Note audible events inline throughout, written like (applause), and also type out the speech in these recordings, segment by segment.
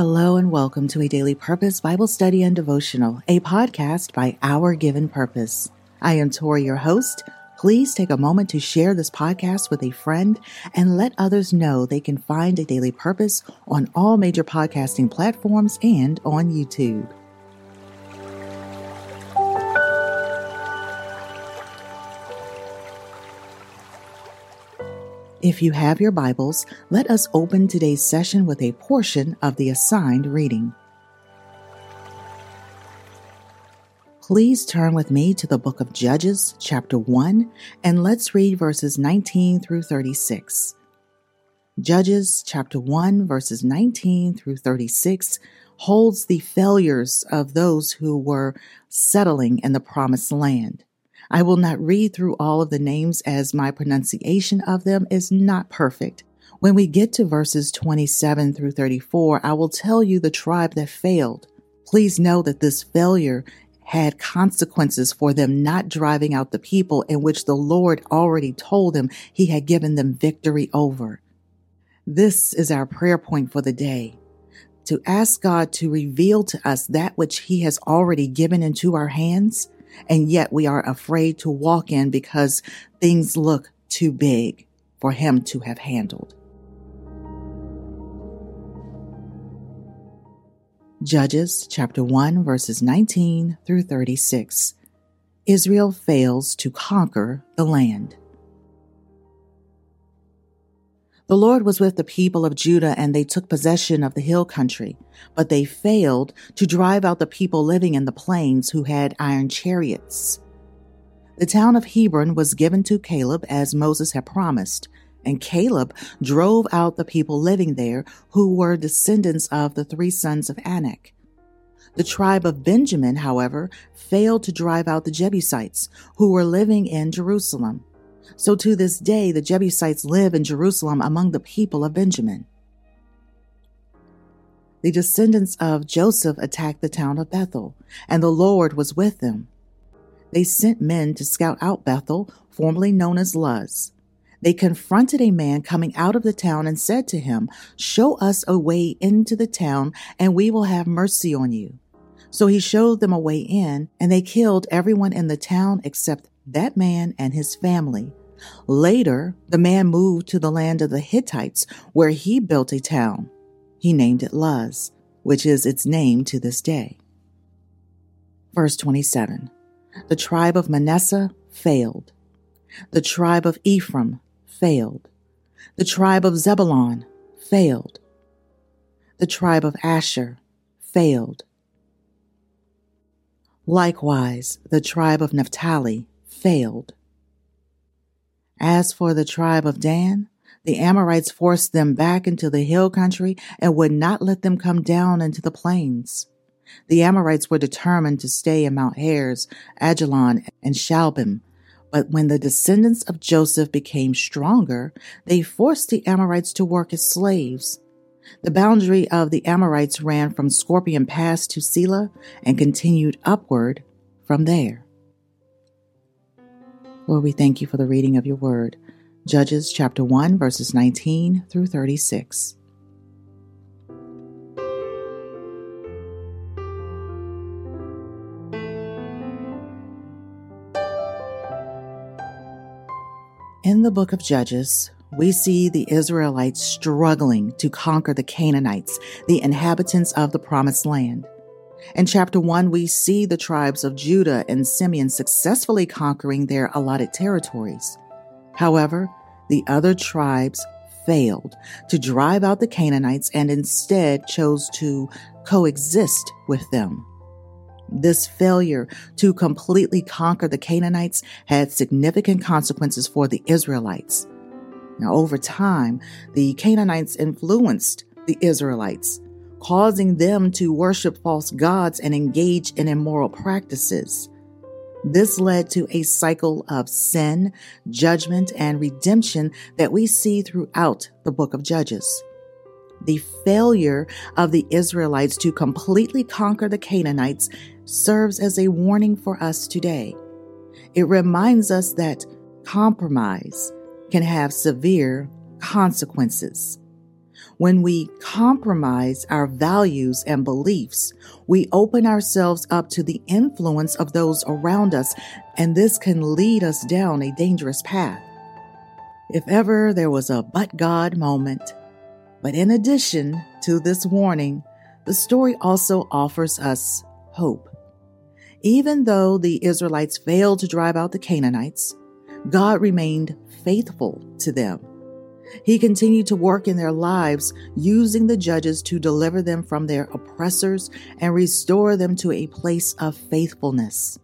Hello and welcome to a Daily Purpose Bible Study and Devotional, a podcast by Our Given Purpose. I am Torrie, your host. Please take a moment to share this podcast with a friend and let others know they can find a daily purpose on all major podcasting platforms and on YouTube. If you have your Bibles, let us open today's session with a portion of the assigned reading. Please turn with me to the book of Judges, chapter 1, and let's read verses 19 through 36. Judges, chapter 1, verses 19 through 36 holds the failures of those who were settling in the promised land. I will not read through all of the names as my pronunciation of them is not perfect. When we get to verses 27 through 34, I will tell you the tribe that failed. Please know that this failure had consequences for them not driving out the people in which the Lord already told them he had given them victory over. This is our prayer point for the day. To ask God to reveal to us that which he has already given into our hands and yet we are afraid to walk in because things look too big for him to have handled. Judges chapter 1 verses 19 through 36. Israel fails to conquer the land. The Lord was with the people of Judah and they took possession of the hill country, but they failed to drive out the people living in the plains who had iron chariots. The town of Hebron was given to Caleb as Moses had promised, and Caleb drove out the people living there who were descendants of the three sons of Anak. The tribe of Benjamin, however, failed to drive out the Jebusites who were living in Jerusalem. So to this day, the Jebusites live in Jerusalem among the people of Benjamin. The descendants of Joseph attacked the town of Bethel, and the Lord was with them. They sent men to scout out Bethel, formerly known as Luz. They confronted a man coming out of the town and said to him, Show us a way into the town, and we will have mercy on you. So he showed them a way in, and they killed everyone in the town except that man and his family, Later, the man moved to the land of the Hittites, where he built a town. He named it Luz, which is its name to this day. Verse 27 The tribe of Manasseh failed. The tribe of Ephraim failed. The tribe of Zebulun failed. The tribe of Asher failed. Likewise, the tribe of Naphtali failed. As for the tribe of Dan, the Amorites forced them back into the hill country and would not let them come down into the plains. The Amorites were determined to stay in Mount Heres, Ajalon, and Shaalbim. But when the descendants of Joseph became stronger, they forced the Amorites to work as slaves. The boundary of the Amorites ran from Scorpion Pass to Selah and continued upward from there. Lord, we thank you for the reading of your word. Judges chapter 1, verses 19 through 36. In the book of Judges, we see the Israelites struggling to conquer the Canaanites, the inhabitants of the promised land. In chapter 1, we see the tribes of Judah and Simeon successfully conquering their allotted territories. However, the other tribes failed to drive out the Canaanites and instead chose to coexist with them. This failure to completely conquer the Canaanites had significant consequences for the Israelites. Now, over time, the Canaanites influenced the Israelites causing them to worship false gods and engage in immoral practices. This led to a cycle of sin, judgment, and redemption that we see throughout the book of Judges. The failure of the Israelites to completely conquer the Canaanites serves as a warning for us today. It reminds us that compromise can have severe consequences. When we compromise our values and beliefs, we open ourselves up to the influence of those around us, and this can lead us down a dangerous path. If ever there was a but God moment, but in addition to this warning, the story also offers us hope. Even though the Israelites failed to drive out the Canaanites, God remained faithful to them. He continued to work in their lives, using the judges to deliver them from their oppressors and restore them to a place of faithfulness.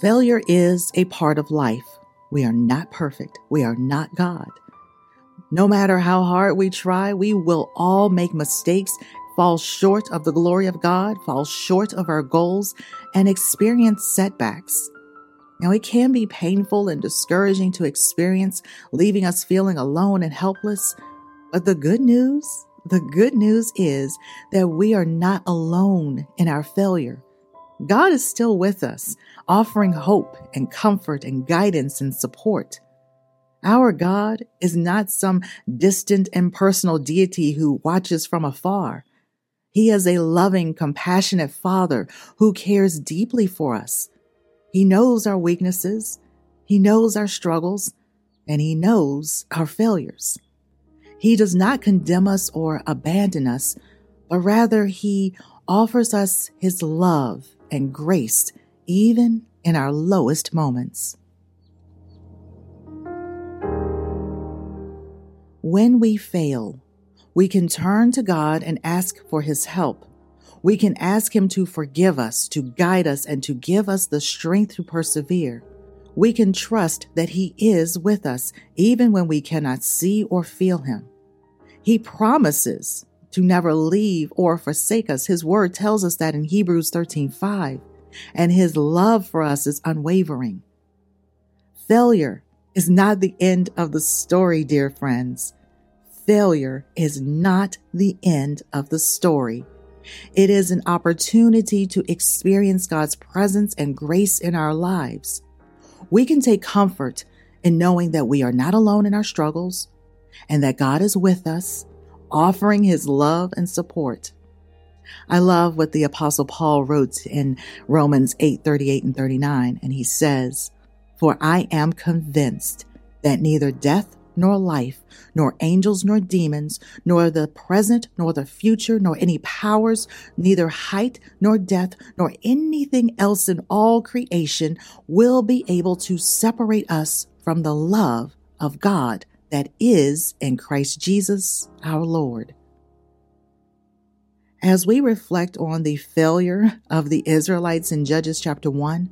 Failure is a part of life. We are not perfect. We are not God. No matter how hard we try, we will all make mistakes, fall short of the glory of God, fall short of our goals, and experience setbacks. Now, it can be painful and discouraging to experience, leaving us feeling alone and helpless. But the good news, the good news is that we are not alone in our failure. God is still with us, offering hope and comfort and guidance and support. Our God is not some distant impersonal deity who watches from afar. He is a loving, compassionate Father who cares deeply for us he knows our weaknesses, He knows our struggles, and He knows our failures. He does not condemn us or abandon us, but rather He offers us His love and grace even in our lowest moments. When we fail, we can turn to God and ask for His help we can ask Him to forgive us, to guide us, and to give us the strength to persevere. We can trust that He is with us, even when we cannot see or feel Him. He promises to never leave or forsake us. His word tells us that in Hebrews 13 5, and His love for us is unwavering. Failure is not the end of the story, dear friends. Failure is not the end of the story. It is an opportunity to experience God's presence and grace in our lives. We can take comfort in knowing that we are not alone in our struggles and that God is with us, offering his love and support. I love what the apostle Paul wrote in Romans 8, 38 and 39. And he says, for I am convinced that neither death nor life, nor angels nor demons, nor the present nor the future, nor any powers, neither height nor depth, nor anything else in all creation will be able to separate us from the love of God that is in Christ Jesus our Lord. As we reflect on the failure of the Israelites in Judges chapter 1,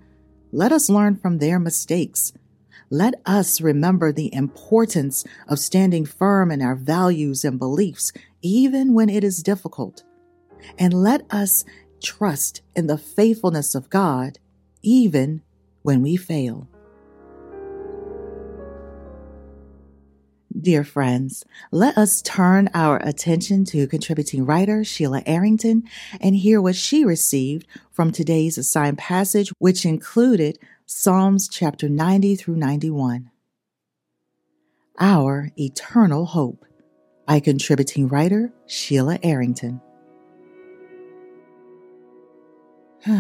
let us learn from their mistakes let us remember the importance of standing firm in our values and beliefs, even when it is difficult. And let us trust in the faithfulness of God, even when we fail. Dear friends, let us turn our attention to contributing writer Sheila Arrington and hear what she received from today's assigned passage, which included Psalms chapter 90 through 91. Our Eternal Hope by contributing writer Sheila Arrington. (sighs)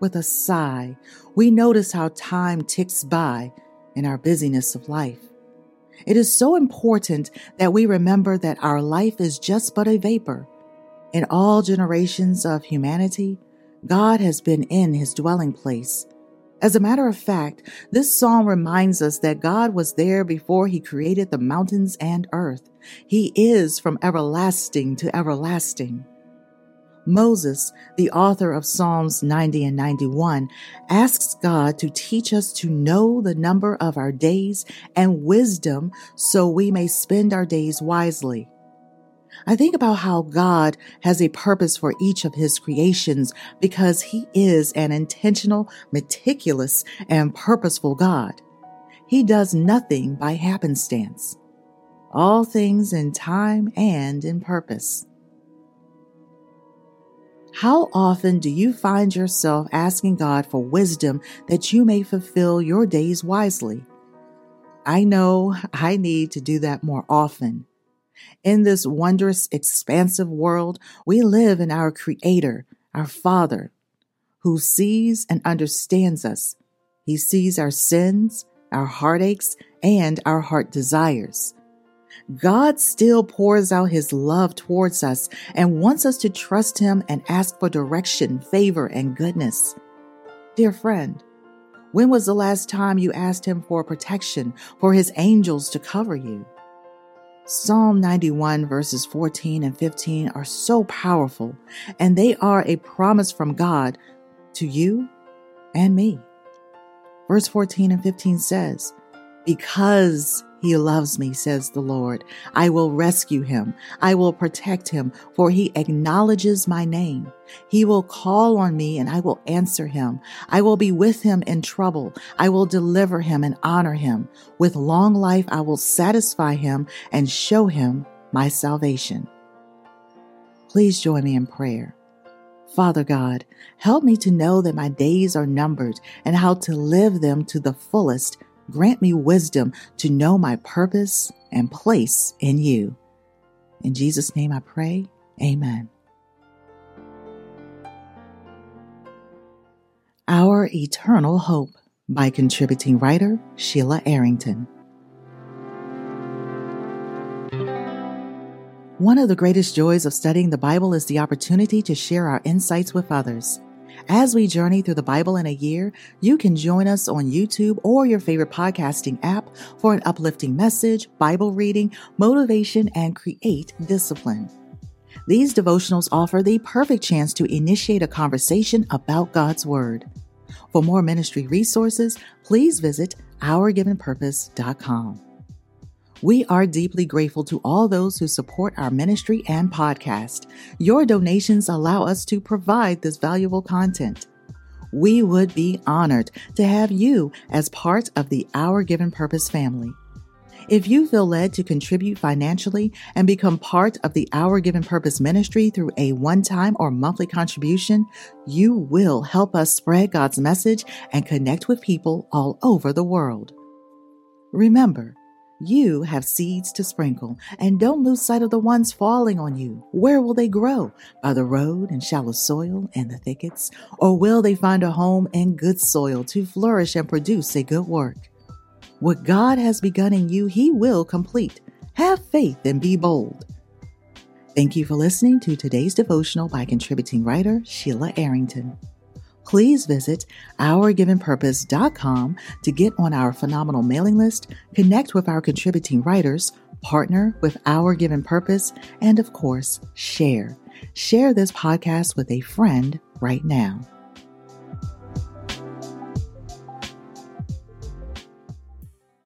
With a sigh, we notice how time ticks by in our busyness of life. It is so important that we remember that our life is just but a vapor. In all generations of humanity, God has been in his dwelling place as a matter of fact, this psalm reminds us that God was there before he created the mountains and earth. He is from everlasting to everlasting. Moses, the author of Psalms 90 and 91, asks God to teach us to know the number of our days and wisdom so we may spend our days wisely. I think about how God has a purpose for each of his creations because he is an intentional, meticulous, and purposeful God. He does nothing by happenstance. All things in time and in purpose. How often do you find yourself asking God for wisdom that you may fulfill your days wisely? I know I need to do that more often. In this wondrous, expansive world, we live in our Creator, our Father, who sees and understands us. He sees our sins, our heartaches, and our heart desires. God still pours out his love towards us and wants us to trust him and ask for direction, favor, and goodness. Dear friend, when was the last time you asked him for protection, for his angels to cover you? Psalm 91 verses 14 and 15 are so powerful, and they are a promise from God to you and me. Verse 14 and 15 says, Because he loves me, says the Lord. I will rescue him. I will protect him, for he acknowledges my name. He will call on me and I will answer him. I will be with him in trouble. I will deliver him and honor him. With long life, I will satisfy him and show him my salvation. Please join me in prayer. Father God, help me to know that my days are numbered and how to live them to the fullest Grant me wisdom to know my purpose and place in you. In Jesus' name I pray. Amen. Our Eternal Hope by contributing writer Sheila Arrington. One of the greatest joys of studying the Bible is the opportunity to share our insights with others. As we journey through the Bible in a year, you can join us on YouTube or your favorite podcasting app for an uplifting message, Bible reading, motivation, and create discipline. These devotionals offer the perfect chance to initiate a conversation about God's Word. For more ministry resources, please visit ourgivenpurpose.com. We are deeply grateful to all those who support our ministry and podcast. Your donations allow us to provide this valuable content. We would be honored to have you as part of the Our Given Purpose family. If you feel led to contribute financially and become part of the Our Given Purpose ministry through a one time or monthly contribution, you will help us spread God's message and connect with people all over the world. Remember, you have seeds to sprinkle, and don't lose sight of the ones falling on you. Where will they grow? By the road and shallow soil and the thickets? Or will they find a home in good soil to flourish and produce a good work? What God has begun in you, He will complete. Have faith and be bold. Thank you for listening to today's devotional by contributing writer Sheila Arrington please visit ourgivenpurpose.com to get on our phenomenal mailing list, connect with our contributing writers, partner with Our Given Purpose, and of course, share. Share this podcast with a friend right now.